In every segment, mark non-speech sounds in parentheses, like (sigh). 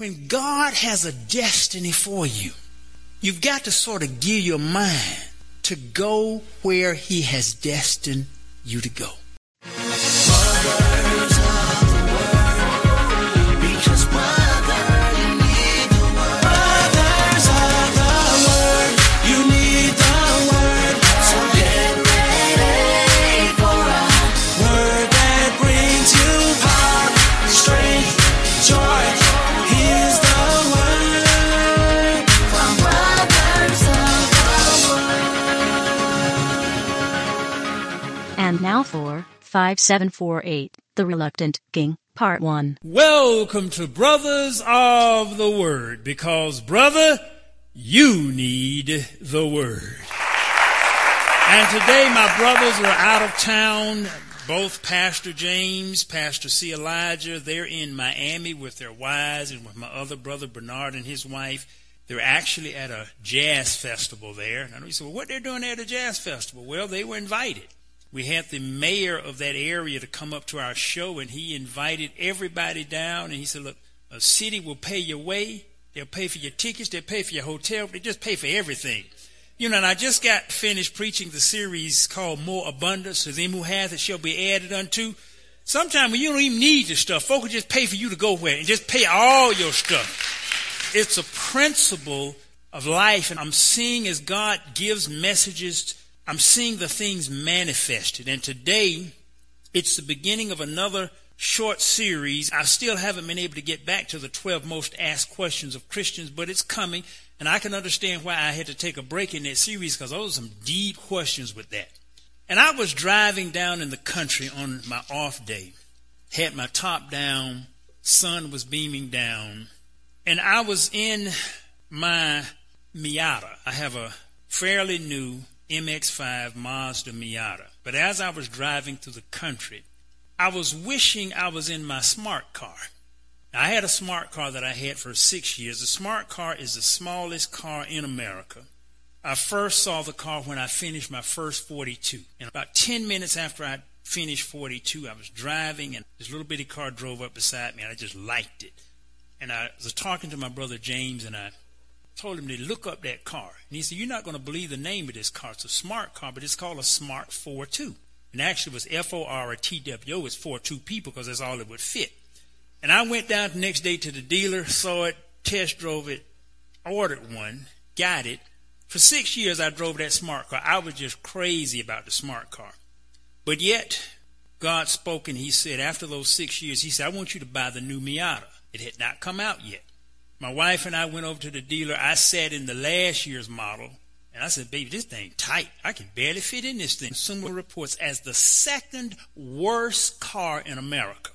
when God has a destiny for you, you've got to sort of gear your mind to go where He has destined you to go. And now for 5748, The Reluctant King, Part 1. Welcome to Brothers of the Word, because, brother, you need the Word. And today, my brothers are out of town. Both Pastor James, Pastor C. Elijah, they're in Miami with their wives and with my other brother Bernard and his wife. They're actually at a jazz festival there. And I know you say, well, what they're doing at a jazz festival? Well, they were invited we had the mayor of that area to come up to our show, and he invited everybody down. And he said, "Look, a city will pay your way. They'll pay for your tickets. They'll pay for your hotel. They just pay for everything." You know, and I just got finished preaching the series called More Abundance. To them who hath it shall be added unto. Sometimes when you don't even need the stuff, folks will just pay for you to go where and just pay all your stuff. It's a principle of life, and I'm seeing as God gives messages I'm seeing the things manifested. And today, it's the beginning of another short series. I still haven't been able to get back to the 12 most asked questions of Christians, but it's coming. And I can understand why I had to take a break in that series because those are some deep questions with that. And I was driving down in the country on my off day, had my top down, sun was beaming down, and I was in my Miata. I have a fairly new MX5 Mazda Miata. But as I was driving through the country, I was wishing I was in my smart car. Now, I had a smart car that I had for six years. The smart car is the smallest car in America. I first saw the car when I finished my first 42. And about 10 minutes after I finished 42, I was driving and this little bitty car drove up beside me and I just liked it. And I was talking to my brother James and I told him to look up that car. And he said, You're not going to believe the name of this car. It's a smart car, but it's called a Smart ForTwo. And actually, it was F O R T W O. It's for two people because that's all it would fit. And I went down the next day to the dealer, saw it, test drove it, ordered one, got it. For six years, I drove that smart car. I was just crazy about the smart car. But yet, God spoke and He said, after those six years, He said, I want you to buy the new Miata. It had not come out yet. My wife and I went over to the dealer. I sat in the last year's model, and I said, "Baby, this thing tight. I can barely fit in this thing." Consumer Reports as the second worst car in America.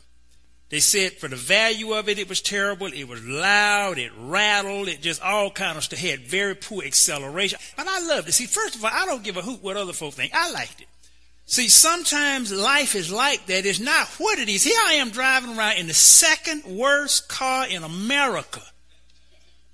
They said for the value of it, it was terrible. It was loud. It rattled. It just all kind of stuff. Had very poor acceleration. But I loved it. See, first of all, I don't give a hoot what other folk think. I liked it. See, sometimes life is like that. It's not what it is. Here I am driving around in the second worst car in America.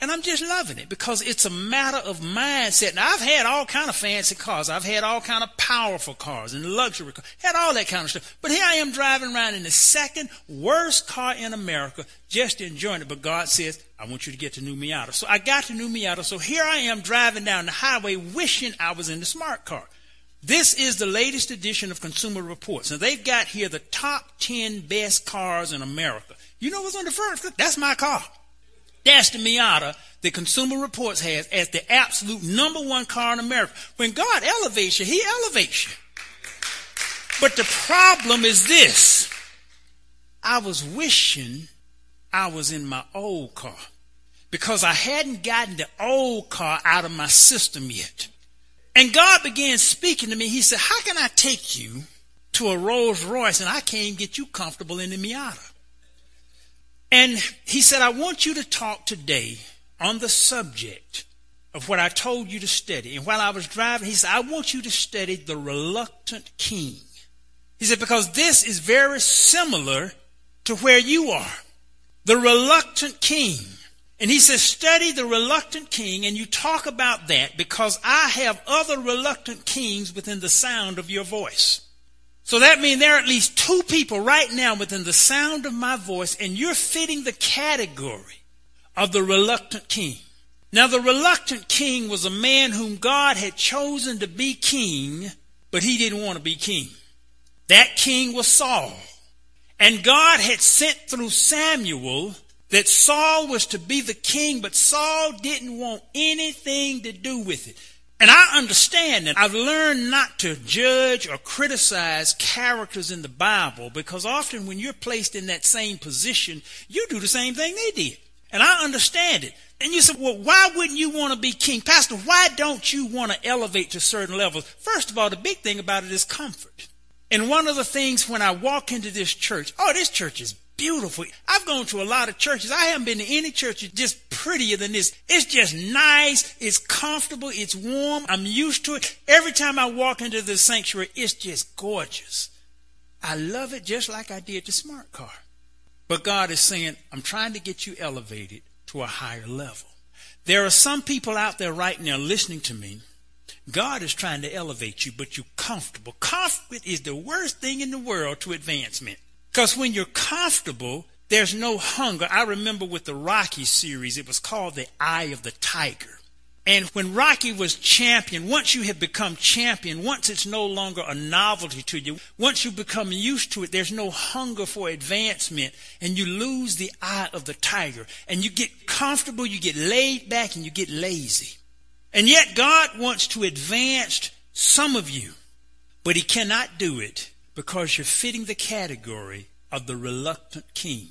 And I'm just loving it because it's a matter of mindset. Now I've had all kind of fancy cars. I've had all kind of powerful cars and luxury cars. Had all that kind of stuff. But here I am driving around in the second worst car in America, just enjoying it. But God says, I want you to get the new Miata. So I got the new Miata. So here I am driving down the highway wishing I was in the smart car. This is the latest edition of Consumer Reports. and they've got here the top 10 best cars in America. You know what's on the first? That's my car. That's the Miata that Consumer Reports has as the absolute number one car in America. When God elevates you, He elevates you. But the problem is this. I was wishing I was in my old car because I hadn't gotten the old car out of my system yet. And God began speaking to me. He said, How can I take you to a Rolls Royce and I can't even get you comfortable in the Miata? And he said, I want you to talk today on the subject of what I told you to study. And while I was driving, he said, I want you to study the reluctant king. He said, because this is very similar to where you are. The reluctant king. And he says, study the reluctant king, and you talk about that because I have other reluctant kings within the sound of your voice. So that means there are at least two people right now within the sound of my voice, and you're fitting the category of the reluctant king. Now, the reluctant king was a man whom God had chosen to be king, but he didn't want to be king. That king was Saul. And God had sent through Samuel that Saul was to be the king, but Saul didn't want anything to do with it. And I understand that. I've learned not to judge or criticize characters in the Bible because often when you're placed in that same position, you do the same thing they did. And I understand it. And you say, well, why wouldn't you want to be king? Pastor, why don't you want to elevate to certain levels? First of all, the big thing about it is comfort. And one of the things when I walk into this church, oh, this church is beautiful. I've gone to a lot of churches. I haven't been to any church just prettier than this. It's just nice. It's comfortable. It's warm. I'm used to it. Every time I walk into the sanctuary, it's just gorgeous. I love it just like I did the smart car. But God is saying, I'm trying to get you elevated to a higher level. There are some people out there right now listening to me God is trying to elevate you, but you're comfortable. Comfort is the worst thing in the world to advancement. Because when you're comfortable, there's no hunger. I remember with the Rocky series, it was called The Eye of the Tiger. And when Rocky was champion, once you have become champion, once it's no longer a novelty to you, once you become used to it, there's no hunger for advancement, and you lose the eye of the tiger. And you get comfortable, you get laid back, and you get lazy. And yet God wants to advance some of you, but he cannot do it because you're fitting the category of the reluctant king.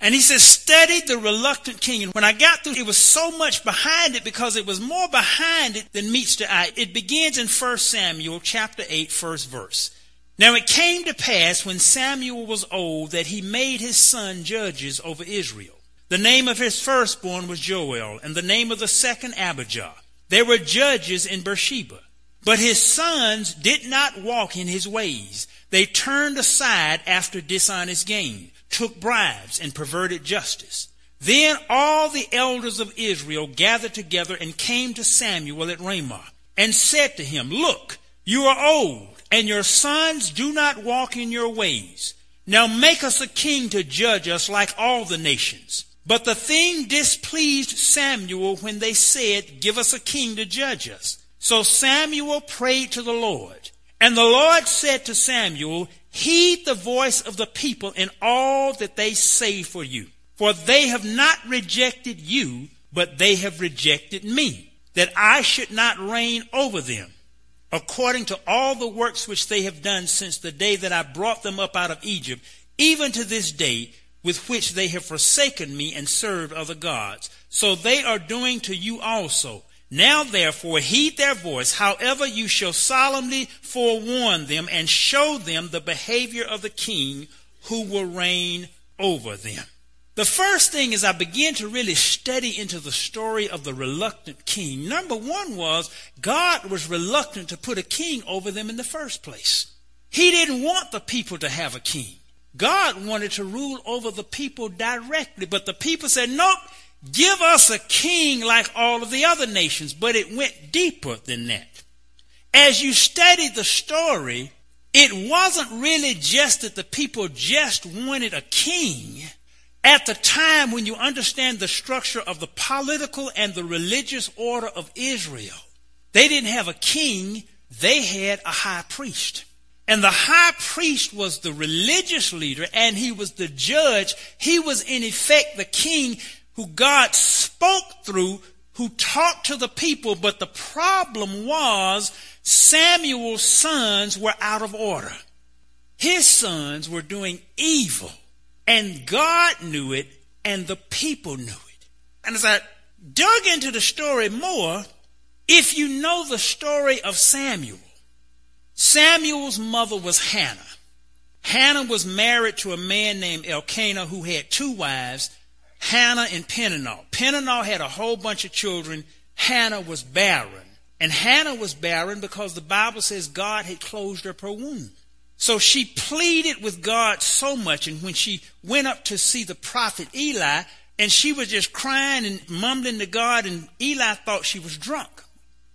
And he says, study the reluctant king. And when I got through, it was so much behind it because it was more behind it than meets the eye. It begins in 1 Samuel chapter 8, first verse. Now it came to pass when Samuel was old that he made his son judges over Israel. The name of his firstborn was Joel, and the name of the second Abijah. They were judges in Beersheba. But his sons did not walk in his ways. They turned aside after dishonest gain, took bribes, and perverted justice. Then all the elders of Israel gathered together and came to Samuel at Ramah and said to him, Look, you are old, and your sons do not walk in your ways. Now make us a king to judge us like all the nations. But the thing displeased Samuel when they said, Give us a king to judge us. So Samuel prayed to the Lord. And the Lord said to Samuel, Heed the voice of the people in all that they say for you. For they have not rejected you, but they have rejected me, that I should not reign over them, according to all the works which they have done since the day that I brought them up out of Egypt, even to this day, with which they have forsaken me and served other gods. So they are doing to you also. Now therefore heed their voice, however you shall solemnly forewarn them and show them the behavior of the king who will reign over them. The first thing is I began to really study into the story of the reluctant king. Number one was God was reluctant to put a king over them in the first place. He didn't want the people to have a king. God wanted to rule over the people directly, but the people said, nope, give us a king like all of the other nations. But it went deeper than that. As you study the story, it wasn't really just that the people just wanted a king. At the time when you understand the structure of the political and the religious order of Israel, they didn't have a king, they had a high priest. And the high priest was the religious leader and he was the judge. He was in effect the king who God spoke through, who talked to the people. But the problem was Samuel's sons were out of order. His sons were doing evil and God knew it and the people knew it. And as I dug into the story more, if you know the story of Samuel, Samuel's mother was Hannah. Hannah was married to a man named Elkanah who had two wives, Hannah and Peninnah. Peninnah had a whole bunch of children. Hannah was barren. And Hannah was barren because the Bible says God had closed up her womb. So she pleaded with God so much, and when she went up to see the prophet Eli, and she was just crying and mumbling to God, and Eli thought she was drunk.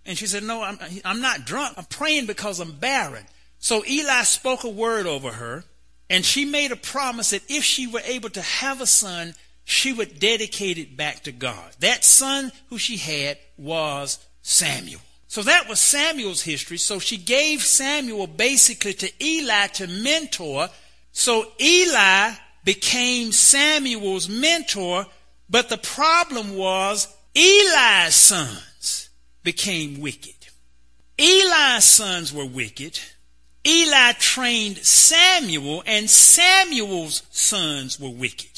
And she said, No, I'm, I'm not drunk. I'm praying because I'm barren. So Eli spoke a word over her, and she made a promise that if she were able to have a son, she would dedicate it back to God. That son who she had was Samuel. So that was Samuel's history. So she gave Samuel basically to Eli to mentor. So Eli became Samuel's mentor, but the problem was Eli's sons became wicked. Eli's sons were wicked. Eli trained Samuel, and Samuel's sons were wicked.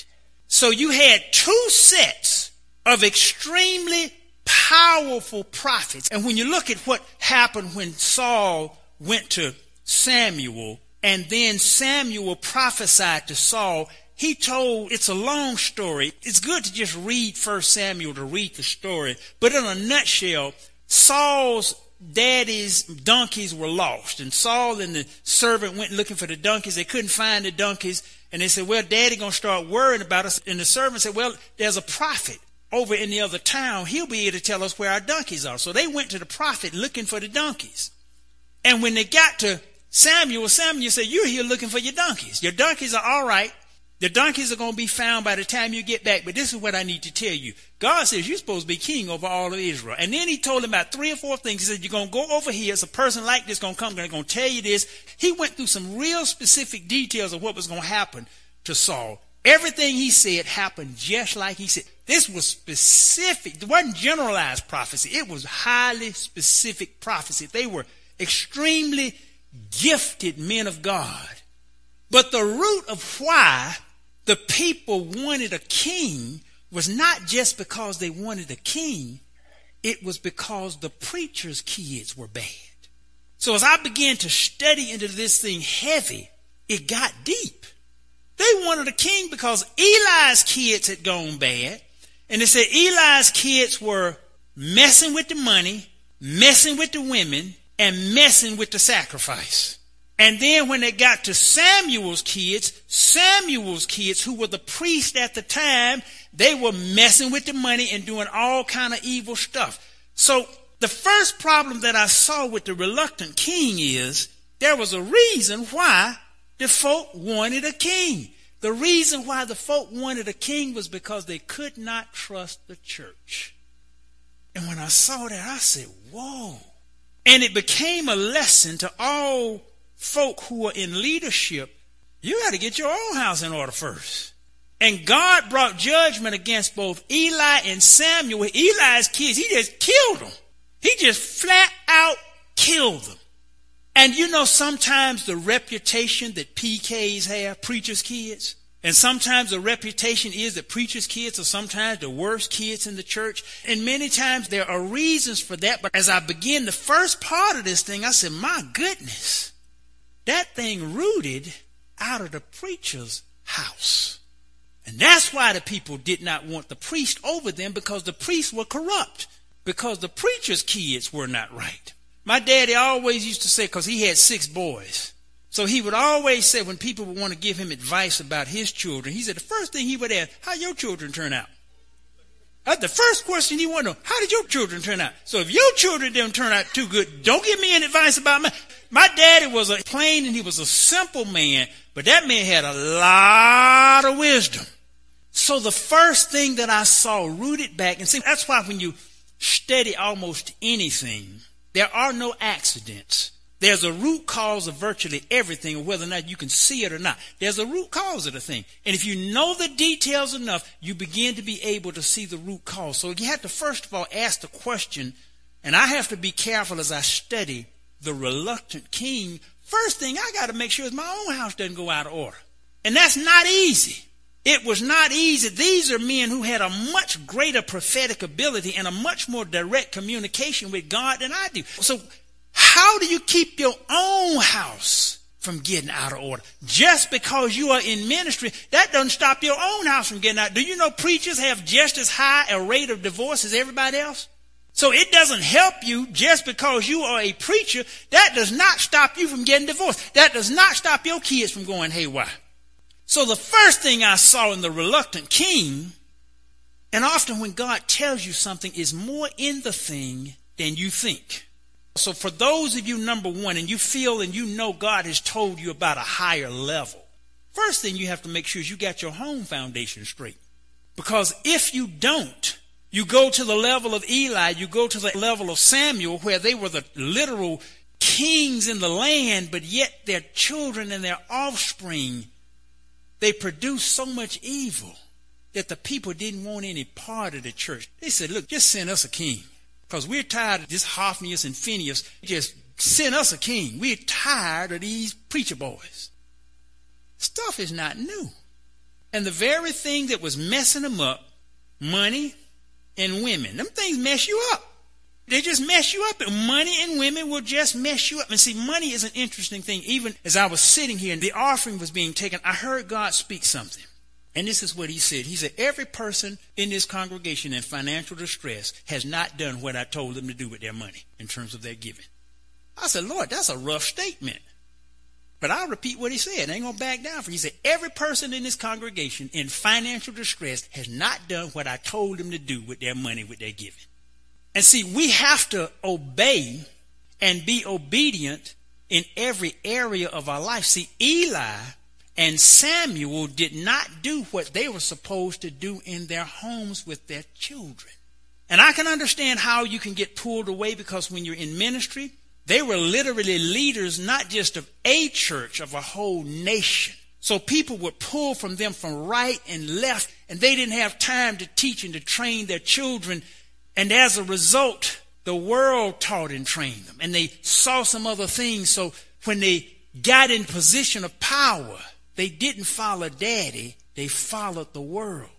So you had two sets of extremely powerful prophets. And when you look at what happened when Saul went to Samuel, and then Samuel prophesied to Saul, he told, it's a long story. It's good to just read First Samuel to read the story. But in a nutshell, Saul's daddy's donkeys were lost. And Saul and the servant went looking for the donkeys. They couldn't find the donkeys. And they said, well, daddy gonna start worrying about us. And the servant said, well, there's a prophet over in the other town. He'll be able to tell us where our donkeys are. So they went to the prophet looking for the donkeys. And when they got to Samuel, Samuel said, you're here looking for your donkeys. Your donkeys are all right. The donkeys are going to be found by the time you get back, but this is what I need to tell you. God says you're supposed to be king over all of Israel. And then he told him about three or four things. He said, You're going to go over here. It's a person like this going to come, They're going to tell you this. He went through some real specific details of what was going to happen to Saul. Everything he said happened just like he said. This was specific. It wasn't generalized prophecy. It was highly specific prophecy. They were extremely gifted men of God. But the root of why the people wanted a king was not just because they wanted a king, it was because the preacher's kids were bad. So as I began to study into this thing heavy, it got deep. They wanted a king because Eli's kids had gone bad. And they said Eli's kids were messing with the money, messing with the women, and messing with the sacrifice. And then when they got to Samuel's kids, Samuel's kids, who were the priests at the time, they were messing with the money and doing all kind of evil stuff. So the first problem that I saw with the reluctant king is there was a reason why the folk wanted a king. The reason why the folk wanted a king was because they could not trust the church. And when I saw that, I said, whoa. And it became a lesson to all folk who are in leadership, you got to get your own house in order first. And God brought judgment against both Eli and Samuel. with Eli's kids, he just killed them. He just flat out killed them. And you know, sometimes the reputation that PKs have, preachers' kids, and sometimes the reputation is that preachers' kids are sometimes the worst kids in the church. And many times there are reasons for that. But as I begin the first part of this thing, I said, my goodness. That thing rooted out of the preacher's house. And that's why the people did not want the priest over them because the priests were corrupt, because the preacher's kids were not right. My daddy always used to say, because he had six boys, so he would always say when people would want to give him advice about his children, he said the first thing he would ask, how your children turn out? That's the first question he wanted to know. How did your children turn out? So if your children didn't turn out too good, don't give me any advice about me. My daddy was a plain and he was a simple man, but that man had a lot of wisdom. So the first thing that I saw rooted back, and see, that's why when you study almost anything, there are no accidents. There's a root cause of virtually everything, whether or not you can see it or not. There's a root cause of the thing. And if you know the details enough, you begin to be able to see the root cause. So you have to first of all ask the question, and I have to be careful as I study the reluctant king, first thing I got to make sure is my own house doesn't go out of order. And that's not easy. It was not easy. These are men who had a much greater prophetic ability and a much more direct communication with God than I do. So how do you keep your own house from getting out of order? Just because you are in ministry, that doesn't stop your own house from getting out. Do you know preachers have just as high a rate of divorce as everybody else? So it doesn't help you just because you are a preacher. That does not stop you from getting divorced. That does not stop your kids from going haywire. So the first thing I saw in the reluctant king, and often when God tells you something, is more in the thing than you think. So for those of you, number one, and you feel and you know God has told you about a higher level, first thing you have to make sure is you got your home foundation straight. Because if you don't, you go to the level of Eli, you go to the level of Samuel, where they were the literal kings in the land, but yet their children and their offspring, they produced so much evil that the people didn't want any part of the church. They said, look, just send us a king. Because we're tired of this Hophnius and Phinehas. Just send us a king. We're tired of these preacher boys. Stuff is not new. And the very thing that was messing them up, money and women, them things mess you up. They just mess you up. And money and women will just mess you up. And see, money is an interesting thing. Even as I was sitting here and the offering was being taken, I heard God speak something. And this is what he said. He said, Every person in this congregation in financial distress has not done what I told them to do with their money in terms of their giving. I said, Lord, that's a rough statement. But I'll repeat what he said. I ain't going to back down from He said, Every person in this congregation in financial distress has not done what I told them to do with their money, with their giving. And see, we have to obey and be obedient in every area of our life. See, Eli and Samuel did not do what they were supposed to do in their homes with their children. And I can understand how you can get pulled away because when you're in ministry, they were literally leaders not just of a church, of a whole nation. So people would pull from them from right and left, and they didn't have time to teach and to train their children. And as a result, the world taught and trained them, and they saw some other things. So when they got in position of power, they didn't follow daddy, they followed the world.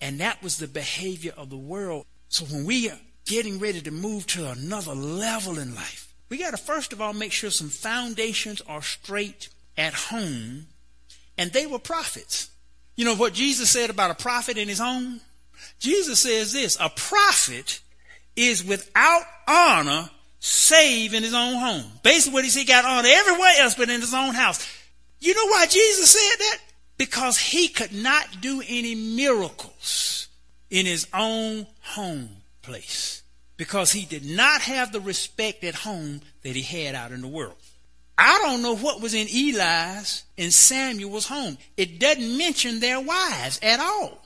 And that was the behavior of the world. So when we are getting ready to move to another level in life, we got to first of all make sure some foundations are straight at home. And they were prophets. You know what Jesus said about a prophet in his home? Jesus says this a prophet is without honor save in his own home. Basically, what he said, he got honor everywhere else but in his own house. You know why Jesus said that? Because he could not do any miracles in his own home place. Because he did not have the respect at home that he had out in the world. I don't know what was in Eli's and Samuel's home. It doesn't mention their wives at all.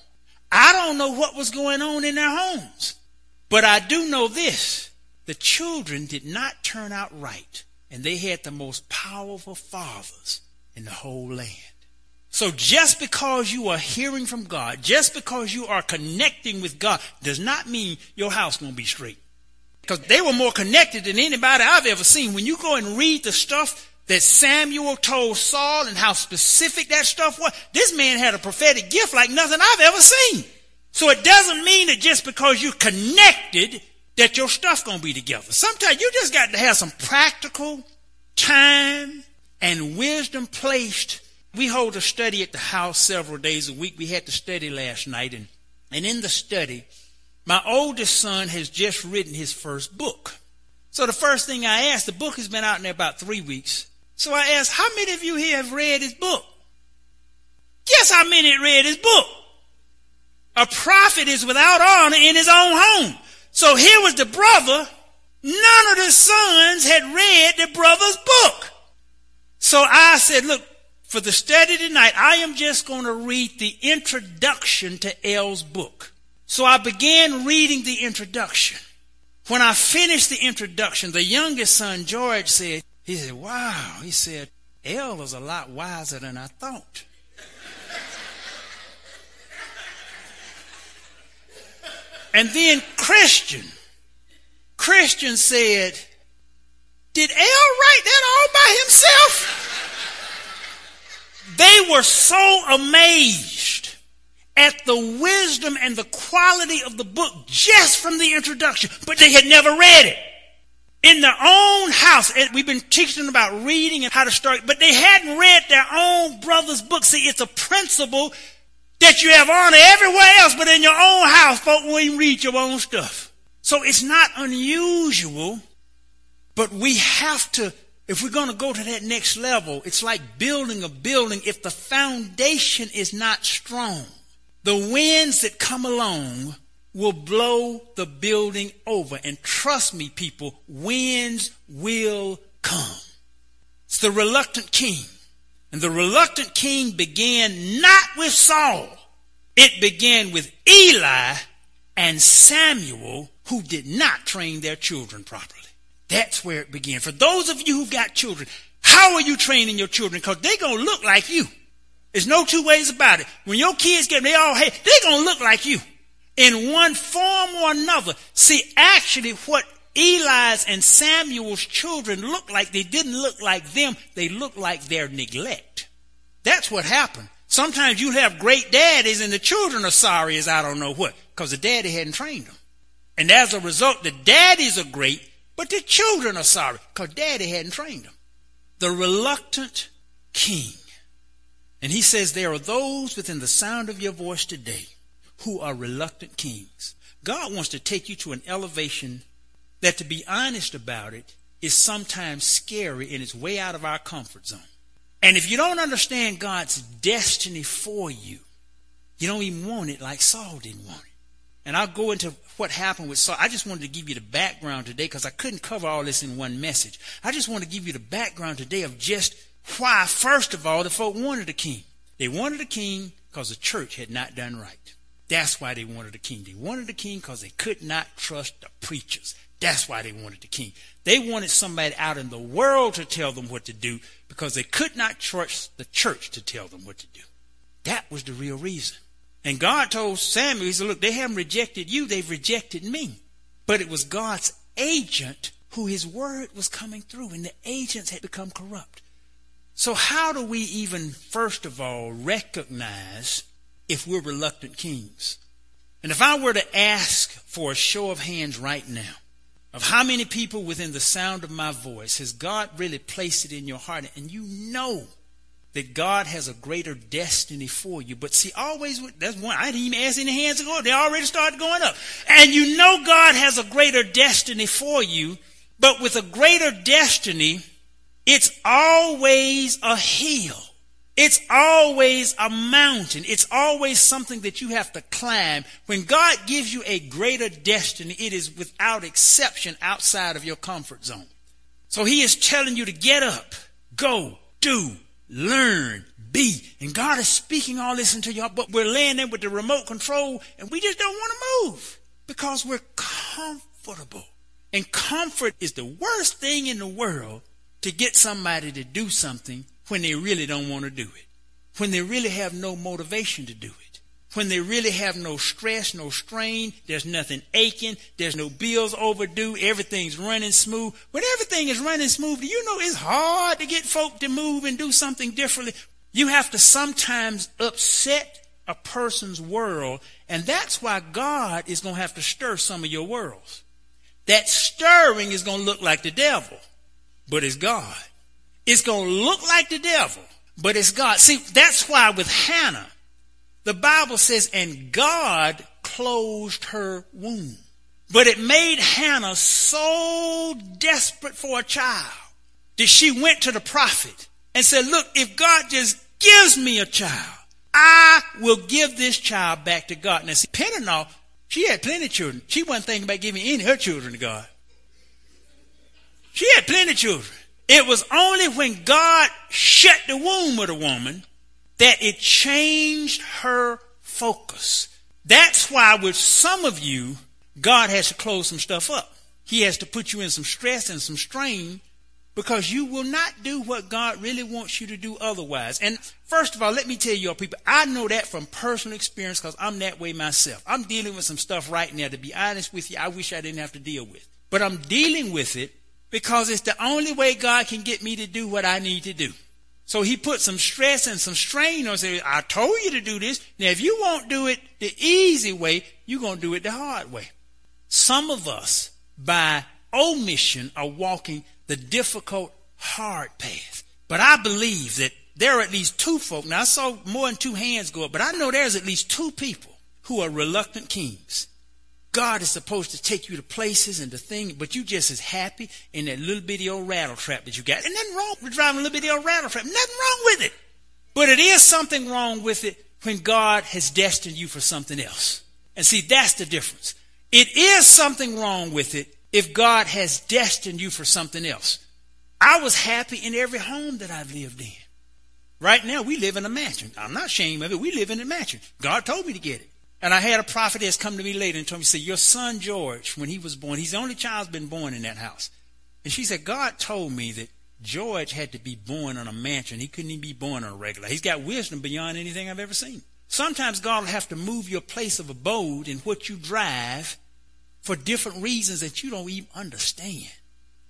I don't know what was going on in their homes. But I do know this the children did not turn out right, and they had the most powerful fathers in the whole land. So just because you are hearing from God, just because you are connecting with God, does not mean your house won't be straight. Because they were more connected than anybody I've ever seen. When you go and read the stuff that Samuel told Saul and how specific that stuff was, this man had a prophetic gift like nothing I've ever seen. So it doesn't mean that just because you're connected that your stuff gonna be together. Sometimes you just got to have some practical time and wisdom placed. We hold a study at the house several days a week. We had the study last night, and, and in the study, my oldest son has just written his first book. So the first thing I asked, the book has been out in there about three weeks. So I asked, how many of you here have read his book? Guess how many read his book? A prophet is without honor in his own home. So here was the brother. None of the sons had read the brother's book. So I said, look, for the study tonight, I am just going to read the introduction to L's book. So I began reading the introduction. When I finished the introduction, the youngest son, George, said, he said, wow, he said, L is a lot wiser than I thought. (laughs) and then Christian, Christian said, did L write that all by himself? (laughs) They were so amazed at the wisdom and the quality of the book just from the introduction, but they had never read it. In their own house, we've been teaching them about reading and how to start, but they hadn't read their own brother's book. See, it's a principle that you have honor everywhere else, but in your own house, folks won't read your own stuff. So it's not unusual but we have to, if we're going to go to that next level, it's like building a building. If the foundation is not strong, the winds that come along will blow the building over. And trust me, people, winds will come. It's the reluctant king. And the reluctant king began not with Saul, It began with Eli and Samuel who did not train their children properly. That's where it began. For those of you who've got children, how are you training your children? Because they're going to look like you. There's no two ways about it. When your kids get, they all, hey, they're going to look like you in one form or another. See, actually what Eli's and Samuel's children looked like, they didn't look like them. They looked like their neglect. That's what happened. Sometimes you have great daddies and the children are sorry as I don't know what because the daddy hadn't trained them. And as a result, the daddies are great, but the children are sorry because daddy hadn't trained them. The reluctant king. And he says there are those within the sound of your voice today who are reluctant kings. God wants to take you to an elevation that, to be honest about it, is sometimes scary and it's way out of our comfort zone. And if you don't understand God's destiny for you, you don't even want it like Saul didn't want it. And I'll go into what happened with Saul. I just wanted to give you the background today because I couldn't cover all this in one message. I just want to give you the background today of just why, first of all, the folk wanted a king. They wanted a king because the church had not done right. That's why they wanted a king. They wanted a king because they could not trust the preachers. That's why they wanted the king. They wanted somebody out in the world to tell them what to do because they could not trust the church to tell them what to do. That was the real reason. And God told Samuel, He said, Look, they haven't rejected you, they've rejected me. But it was God's agent who His word was coming through, and the agents had become corrupt. So, how do we even, first of all, recognize if we're reluctant kings? And if I were to ask for a show of hands right now, of how many people within the sound of my voice has God really placed it in your heart and you know that God has a greater destiny for you. But see, always, that's one, I didn't even ask any hands to go up. They already started going up. And you know God has a greater destiny for you, but with a greater destiny, it's always a hill. It's always a mountain. It's always something that you have to climb. When God gives you a greater destiny, it is without exception outside of your comfort zone. So he is telling you to get up, go, do, learn, be. And God is speaking all this into your, but we're laying there with the remote control and we just don't want to move because we're comfortable. And comfort is the worst thing in the world to get somebody to do something when they really don't want to do it, when they really have no motivation to do it, when they really have no stress, no strain, there's nothing aching, there's no bills overdue, everything's running smooth. When everything is running smooth, do you know it's hard to get folk to move and do something differently. You have to sometimes upset a person's world, and that's why God is going to have to stir some of your worlds. That stirring is going to look like the devil, but it's God. It's going to look like the devil, but it's God. See, that's why with Hannah, the Bible says, and God closed her womb. But it made Hannah so desperate for a child that she went to the prophet and said, Look, if God just gives me a child, I will give this child back to God. Now, see, Peninnah, she had plenty of children. She wasn't thinking about giving any of her children to God. She had plenty of children. It was only when God shut the womb of the woman that it changed her focus. That's why with some of you, God has to close some stuff up. He has to put you in some stress and some strain because you will not do what God really wants you to do otherwise. And first of all, let me tell you, all people, I know that from personal experience because I'm that way myself. I'm dealing with some stuff right now. To be honest with you, I wish I didn't have to deal with. But I'm dealing with it because it's the only way God can get me to do what I need to do. So he put some stress and some strain on say, I told you to do this. Now if you won't do it the easy way, you're going to do it the hard way. Some of us, by omission, are walking the difficult, hard path. But I believe that there are at least two folk. Now I saw more than two hands go up, but I know there's at least two people who are reluctant kings. God is supposed to take you to places and to things, but you just as happy in that little bitty old rattle trap that you got. And nothing wrong with driving a little bitty old rattle trap. Nothing wrong with it. But it is something wrong with it when God has destined you for something else. And see, that's the difference. It is something wrong with it if God has destined you for something else. I was happy in every home that I've lived in. Right now, we live in a mansion. I'm not ashamed of it. We live in a mansion. God told me to get it. And I had a prophet that's come to me later and told me, say, your son George, when he was born, he's the only child's been born in that house. And she said, God told me that George had to be born on a mansion. He couldn't even be born on a regular. He's got wisdom beyond anything I've ever seen. Sometimes God will have to move your place of abode and what you drive for different reasons that you don't even understand.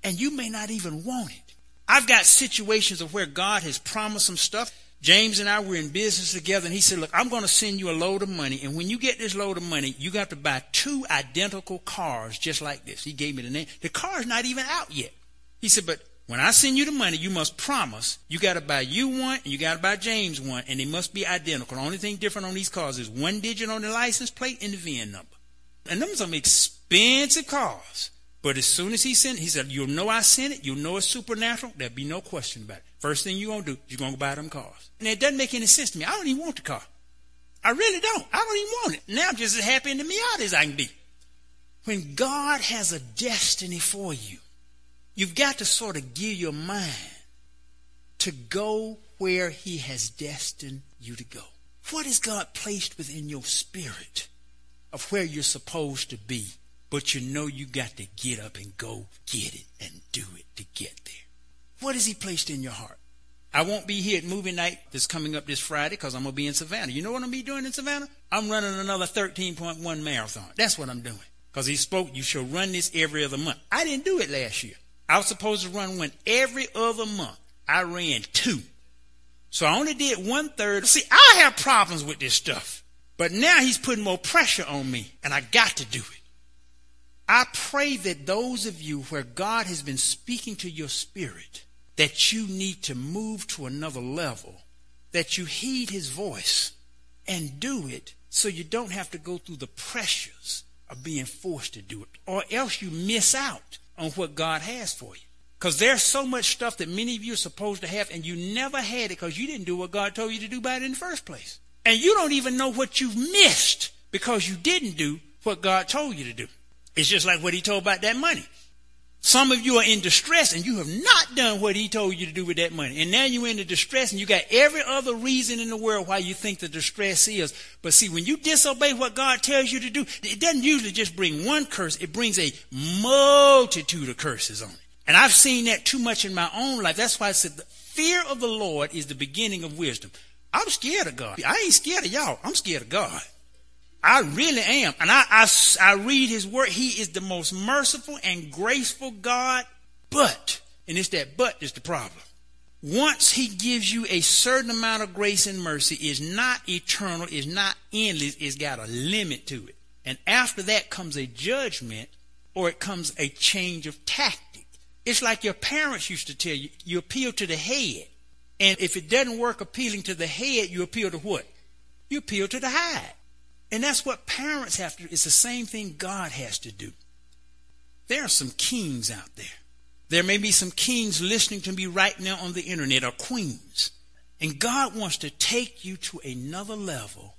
And you may not even want it. I've got situations of where God has promised some stuff. James and I were in business together, and he said, Look, I'm going to send you a load of money, and when you get this load of money, you got to buy two identical cars just like this. He gave me the name. The car's not even out yet. He said, But when I send you the money, you must promise you got to buy you one and you got to buy James one, and they must be identical. The only thing different on these cars is one digit on the license plate and the VIN number. And them are some expensive cars. But as soon as he sent, he said, "You'll know I sent it. You'll know it's supernatural. There'll be no question about it. First thing you're gonna do, you're gonna buy them cars." And it doesn't make any sense to me. I don't even want the car. I really don't. I don't even want it. Now I'm just as happy in the Miata as I can be. When God has a destiny for you, You've got to sort of give your mind to go where He has destined you to go. What has God placed within your spirit of where you're supposed to be? But you know you got to get up and go get it and do it to get there. What has He placed in your heart? I won't be here at movie night that's coming up this Friday because I'm going to be in Savannah. You know what I'm going to be doing in Savannah? I'm running another 13.1 marathon. That's what I'm doing. Because he spoke, you shall run this every other month. I didn't do it last year. I was supposed to run one every other month. I ran two. So I only did one third. See, I have problems with this stuff. But now he's putting more pressure on me, and I got to do it. I pray that those of you where God has been speaking to your spirit, that you need to move to another level, that you heed his voice and do it so you don't have to go through the pressures of being forced to do it, or else you miss out on what God has for you. Because there's so much stuff that many of you are supposed to have, and you never had it because you didn't do what God told you to do about it in the first place. And you don't even know what you've missed because you didn't do what God told you to do. It's just like what He told about that money. Some of you are in distress and you have not done what he told you to do with that money. And now you're in the distress and you got every other reason in the world why you think the distress is. But see, when you disobey what God tells you to do, it doesn't usually just bring one curse. It brings a multitude of curses on it. And I've seen that too much in my own life. That's why I said the fear of the Lord is the beginning of wisdom. I'm scared of God. I ain't scared of y'all. I'm scared of God. I really am. And I, I, I read his word. He is the most merciful and graceful God. But, and it's that but is the problem. Once he gives you a certain amount of grace and mercy, is not eternal, is not endless, it's got a limit to it. And after that comes a judgment or it comes a change of tactic. It's like your parents used to tell you, you appeal to the head. And if it doesn't work appealing to the head, you appeal to what? You appeal to the hide. And that's what parents have to do. It's the same thing God has to do. There are some kings out there. There may be some kings listening to me right now on the internet or queens. And God wants to take you to another level,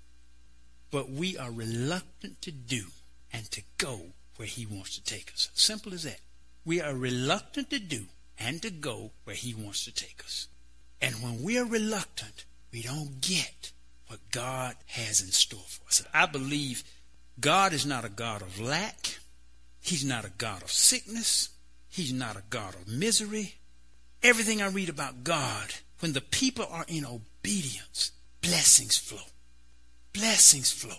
but we are reluctant to do and to go where He wants to take us. Simple as that. We are reluctant to do and to go where He wants to take us. And when we are reluctant, we don't get what God has in store for us. I believe God is not a God of lack. He's not a God of sickness. He's not a God of misery. Everything I read about God, when the people are in obedience, blessings flow. Blessings flow.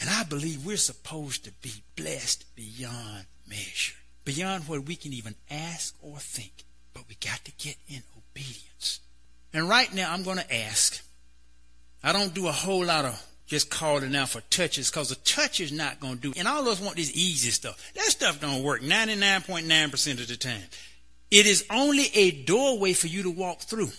And I believe we're supposed to be blessed beyond measure, beyond what we can even ask or think. But we got to get in obedience. And right now, I'm going to ask I don't do a whole lot of just calling out for touches because the touch is not going to do. And all of us want this easy stuff. That stuff don't work 99.9% of the time. It is only a doorway for you to walk through.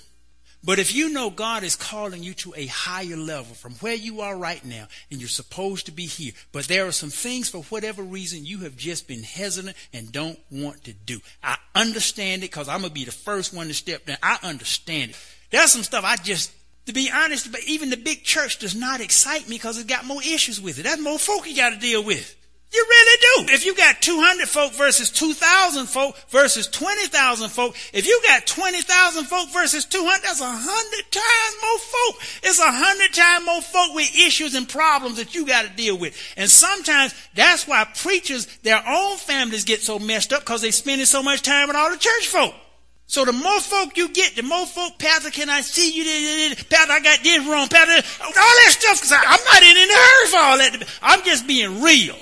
But if you know God is calling you to a higher level from where you are right now, and you're supposed to be here, but there are some things for whatever reason you have just been hesitant and don't want to do. I understand it because I'm going to be the first one to step down. I understand it. There's some stuff I just to be honest, but even the big church does not excite me because it's got more issues with it. That's more folk you got to deal with. You really do. If you got 200 folk versus 2,000 folk versus 20,000 folk, if you got 20,000 folk versus 200, that's a hundred times more folk. It's a hundred times more folk with issues and problems that you got to deal with. And sometimes that's why preachers, their own families get so messed up because they spending so much time with all the church folk. So the more folk you get, the more folk, Pastor, can I see you? Pastor, I got this wrong. Pastor, all that stuff. Cause I, I'm not in any hurry for all that. I'm just being real.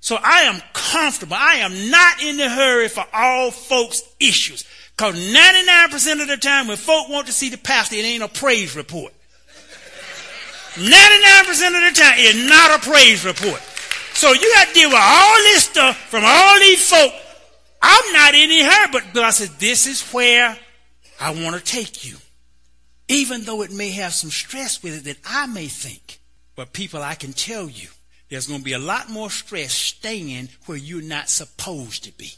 So I am comfortable. I am not in the hurry for all folks' issues. Because 99% of the time when folk want to see the pastor, it ain't a praise report. 99% of the time, it's not a praise report. So you got to deal with all this stuff from all these folk. I'm not any hurry, but God says, this is where I want to take you. Even though it may have some stress with it that I may think. But people, I can tell you, there's going to be a lot more stress staying where you're not supposed to be.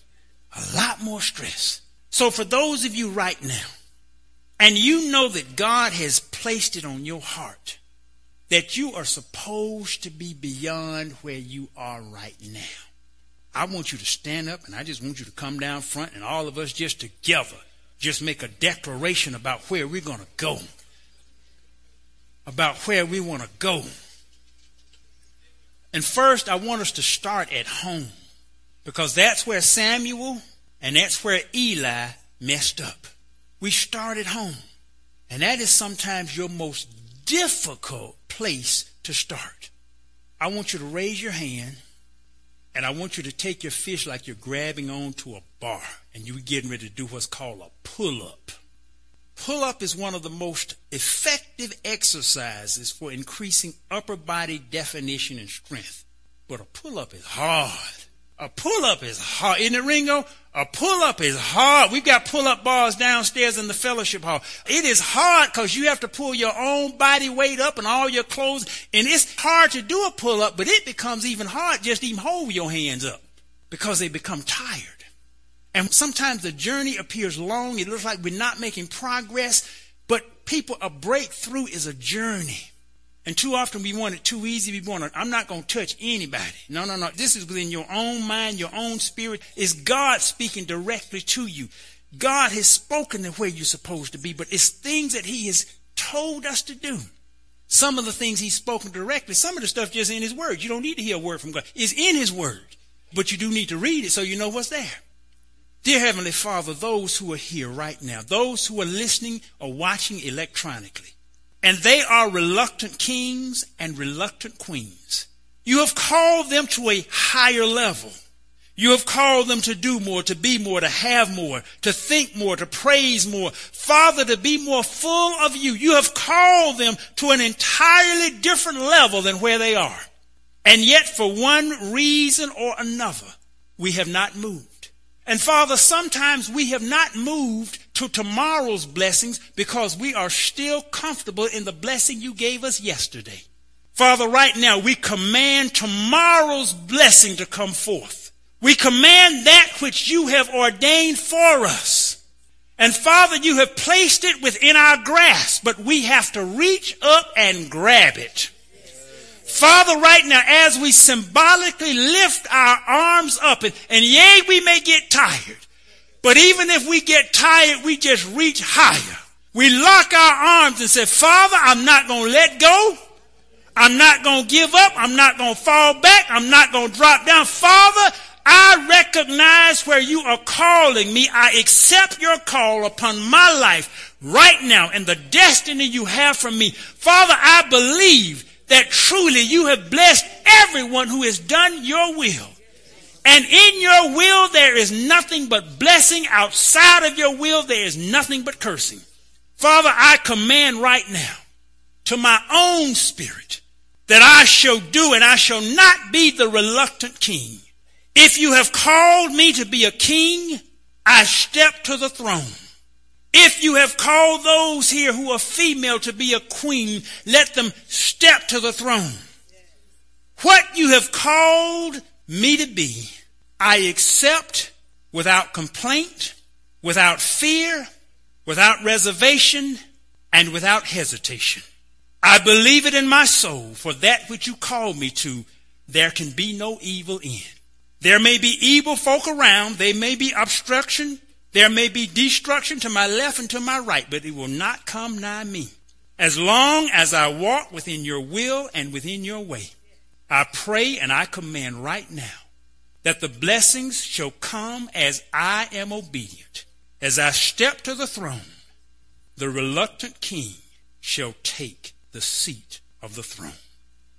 A lot more stress. So for those of you right now, and you know that God has placed it on your heart that you are supposed to be beyond where you are right now. I want you to stand up and I just want you to come down front and all of us just together just make a declaration about where we're going to go. About where we want to go. And first, I want us to start at home because that's where Samuel and that's where Eli messed up. We start at home. And that is sometimes your most difficult place to start. I want you to raise your hand and I want you to take your fish like you're grabbing onto a bar and you're getting ready to do what's called a pull up. Pull up is one of the most effective exercises for increasing upper body definition and strength. But a pull up is hard. A pull up is hard. Isn't it, Ringo? Oh, a pull up is hard. We've got pull up bars downstairs in the fellowship hall. It is hard because you have to pull your own body weight up and all your clothes. And it's hard to do a pull up, but it becomes even hard just even hold your hands up because they become tired. And sometimes the journey appears long. It looks like we're not making progress. But people, a breakthrough is a journey. And too often we want it too easy. We want it, I'm not going to touch anybody. No, no, no. This is within your own mind, your own spirit. It's God speaking directly to you. God has spoken the way you're supposed to be, but it's things that He has told us to do. Some of the things He's spoken directly, some of the stuff just in His Word. You don't need to hear a word from God. It's in His Word. But you do need to read it so you know what's there. Dear Heavenly Father, those who are here right now, those who are listening or watching electronically, and they are reluctant kings and reluctant queens. You have called them to a higher level. You have called them to do more, to be more, to have more, to think more, to praise more. Father, to be more full of you. You have called them to an entirely different level than where they are. And yet, for one reason or another, we have not moved. And Father, sometimes we have not moved to tomorrow's blessings because we are still comfortable in the blessing you gave us yesterday. Father, right now we command tomorrow's blessing to come forth. We command that which you have ordained for us. And Father, you have placed it within our grasp, but we have to reach up and grab it. Father, right now, as we symbolically lift our arms up, and, and yea, we may get tired, but even if we get tired, we just reach higher. We lock our arms and say, Father, I'm not going to let go. I'm not going to give up. I'm not going to fall back. I'm not going to drop down. Father, I recognize where you are calling me. I accept your call upon my life right now and the destiny you have for me. Father, I believe that truly you have blessed everyone who has done your will. And in your will, there is nothing but blessing. Outside of your will, there is nothing but cursing. Father, I command right now to my own spirit that I shall do and I shall not be the reluctant king. If you have called me to be a king, I step to the throne. If you have called those here who are female to be a queen, let them step to the throne. What you have called me to be, I accept without complaint, without fear, without reservation, and without hesitation. I believe it in my soul for that which you call me to, there can be no evil in. There may be evil folk around. There may be obstruction. There may be destruction to my left and to my right, but it will not come nigh me. As long as I walk within your will and within your way, I pray and I command right now that the blessings shall come as I am obedient. As I step to the throne, the reluctant king shall take the seat of the throne.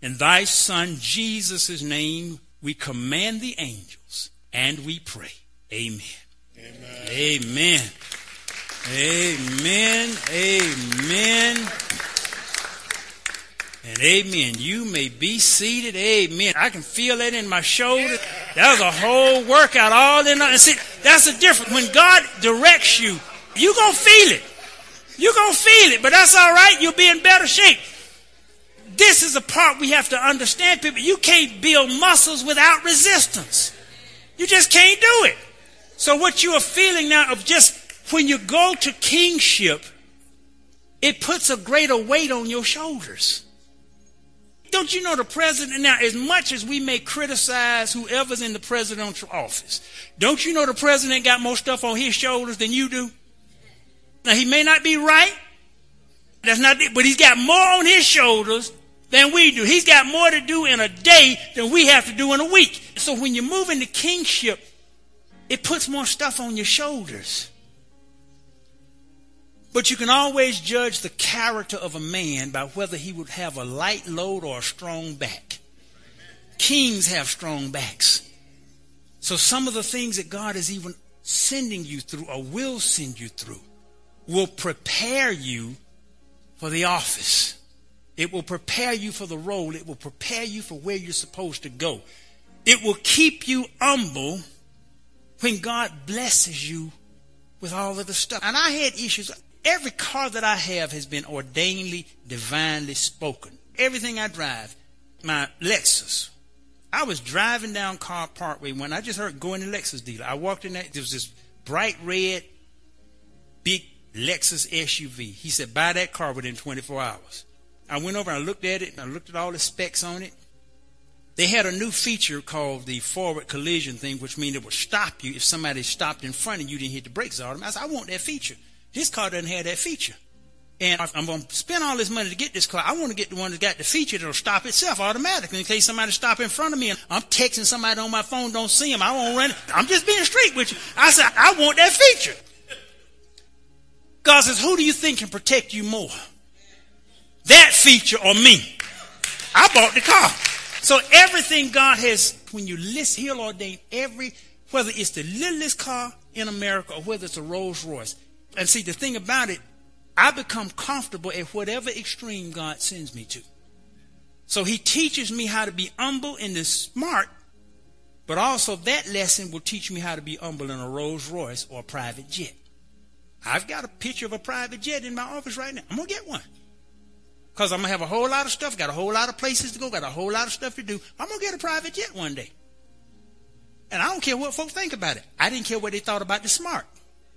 In thy son Jesus' name, we command the angels and we pray. Amen. Amen. Amen. Amen. Amen. And amen. You may be seated. Amen. I can feel that in my shoulder. That was a whole workout all in. And see, that's the difference. When God directs you, you're gonna feel it. You're gonna feel it, but that's all right. You'll be in better shape. This is a part we have to understand, people. You can't build muscles without resistance. You just can't do it. So what you are feeling now of just when you go to kingship, it puts a greater weight on your shoulders. Don't you know the president now, as much as we may criticize whoever's in the presidential office, don't you know the president got more stuff on his shoulders than you do? Now he may not be right. That's not but he's got more on his shoulders than we do. He's got more to do in a day than we have to do in a week. So when you move into kingship, it puts more stuff on your shoulders. But you can always judge the character of a man by whether he would have a light load or a strong back. Kings have strong backs. So some of the things that God is even sending you through or will send you through will prepare you for the office. It will prepare you for the role. It will prepare you for where you're supposed to go. It will keep you humble when God blesses you with all of the stuff. And I had issues. Every car that I have has been ordainedly, divinely spoken. Everything I drive, my Lexus. I was driving down Car Parkway when I just heard going to Lexus dealer. I walked in there. There was this bright red, big Lexus SUV. He said, buy that car within 24 hours. I went over and I looked at it and I looked at all the specs on it. They had a new feature called the forward collision thing, which means it would stop you if somebody stopped in front and you didn't hit the brakes automatically. I said, I want that feature. This car doesn't have that feature. And I'm going to spend all this money to get this car. I want to get the one that's got the feature that'll stop itself automatically in case somebody stop in front of me and I'm texting somebody on my phone, don't see him. I won't run. I'm just being straight with you. I said, I want that feature. God says, who do you think can protect you more? That feature or me? I bought the car. So everything God has, when you list, He'll ordain every, whether it's the littlest car in America or whether it's a Rolls Royce, and see, the thing about it, I become comfortable at whatever extreme God sends me to. So he teaches me how to be humble and smart, but also that lesson will teach me how to be humble in a Rolls Royce or a private jet. I've got a picture of a private jet in my office right now. I'm going to get one. Because I'm going to have a whole lot of stuff, got a whole lot of places to go, got a whole lot of stuff to do. I'm going to get a private jet one day. And I don't care what folks think about it. I didn't care what they thought about the smart.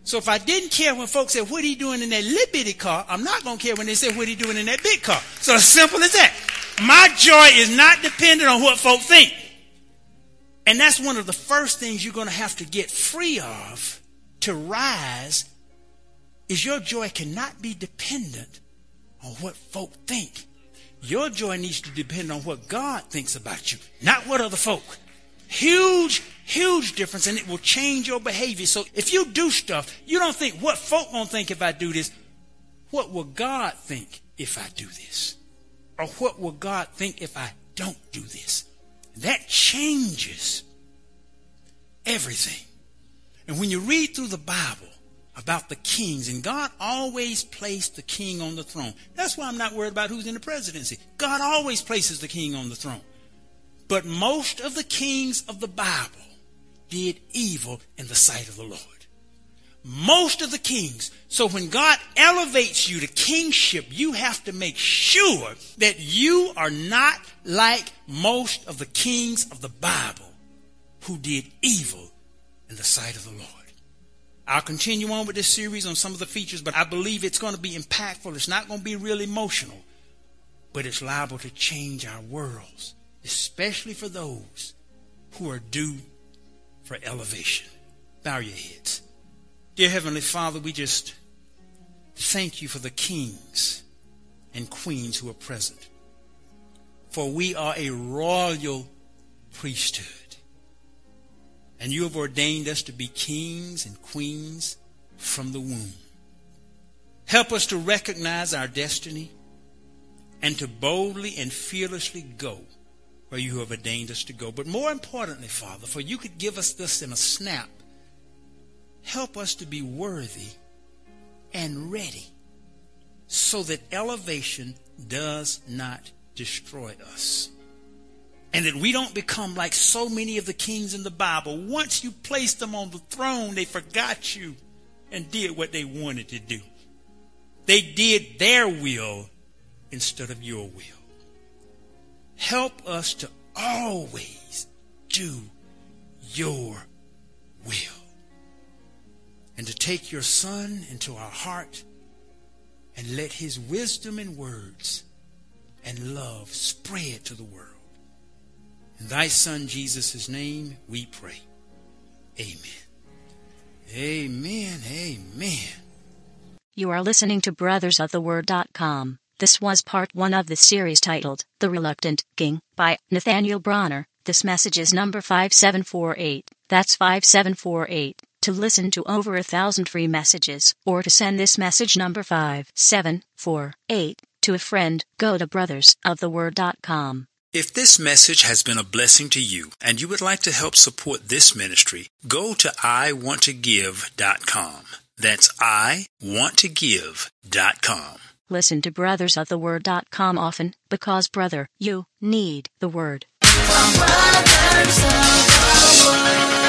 So if I didn't care when folks said, what are you doing in that little bitty car? I'm not going to care when they say, what are you doing in that big car? So simple as that. My joy is not dependent on what folks think. And that's one of the first things you're going to have to get free of to rise is your joy cannot be dependent on what folk think. Your joy needs to depend on what God thinks about you, not what other folk. Huge, huge difference, and it will change your behavior. So if you do stuff, you don't think, what folk gonna think if I do this? What will God think if I do this? Or what will God think if I don't do this? That changes everything. And when you read through the Bible about the kings, and God always placed the king on the throne. That's why I'm not worried about who's in the presidency. God always places the king on the throne. But most of the kings of the Bible did evil in the sight of the Lord. Most of the kings. So when God elevates you to kingship, you have to make sure that you are not like most of the kings of the Bible who did evil in the sight of the Lord. I'll continue on with this series on some of the features, but I believe it's going to be impactful. It's not going to be real emotional, but it's liable to change our worlds especially for those who are due for elevation. Bow your heads. Dear Heavenly Father, we just thank you for the kings and queens who are present. For we are a royal priesthood. And you have ordained us to be kings and queens from the womb. Help us to recognize our destiny and to boldly and fearlessly go where you have ordained us to go. But more importantly, Father, for you could give us this in a snap, help us to be worthy and ready so that elevation does not destroy us. And that we don't become like so many of the kings in the Bible. Once you placed them on the throne, they forgot you and did what they wanted to do. They did their will instead of your will. Help us to always do your will. And to take your Son into our heart and let his wisdom and words and love spread to the world. In thy Son Jesus' name we pray. Amen. Amen. Amen. You are listening to brothersoftheword.com. This was part one of the series titled The Reluctant King by Nathaniel Bronner. This message is number 5748. That's 5748. To listen to over a thousand free messages or to send this message number 5748 to a friend, go to brothersoftheword.com. If this message has been a blessing to you and you would like to help support this ministry, go to iwanttogive.com. That's iwanttogive.com. Listen to brothersoftheword.com often because, brother, you need the word. Brothers of the Word.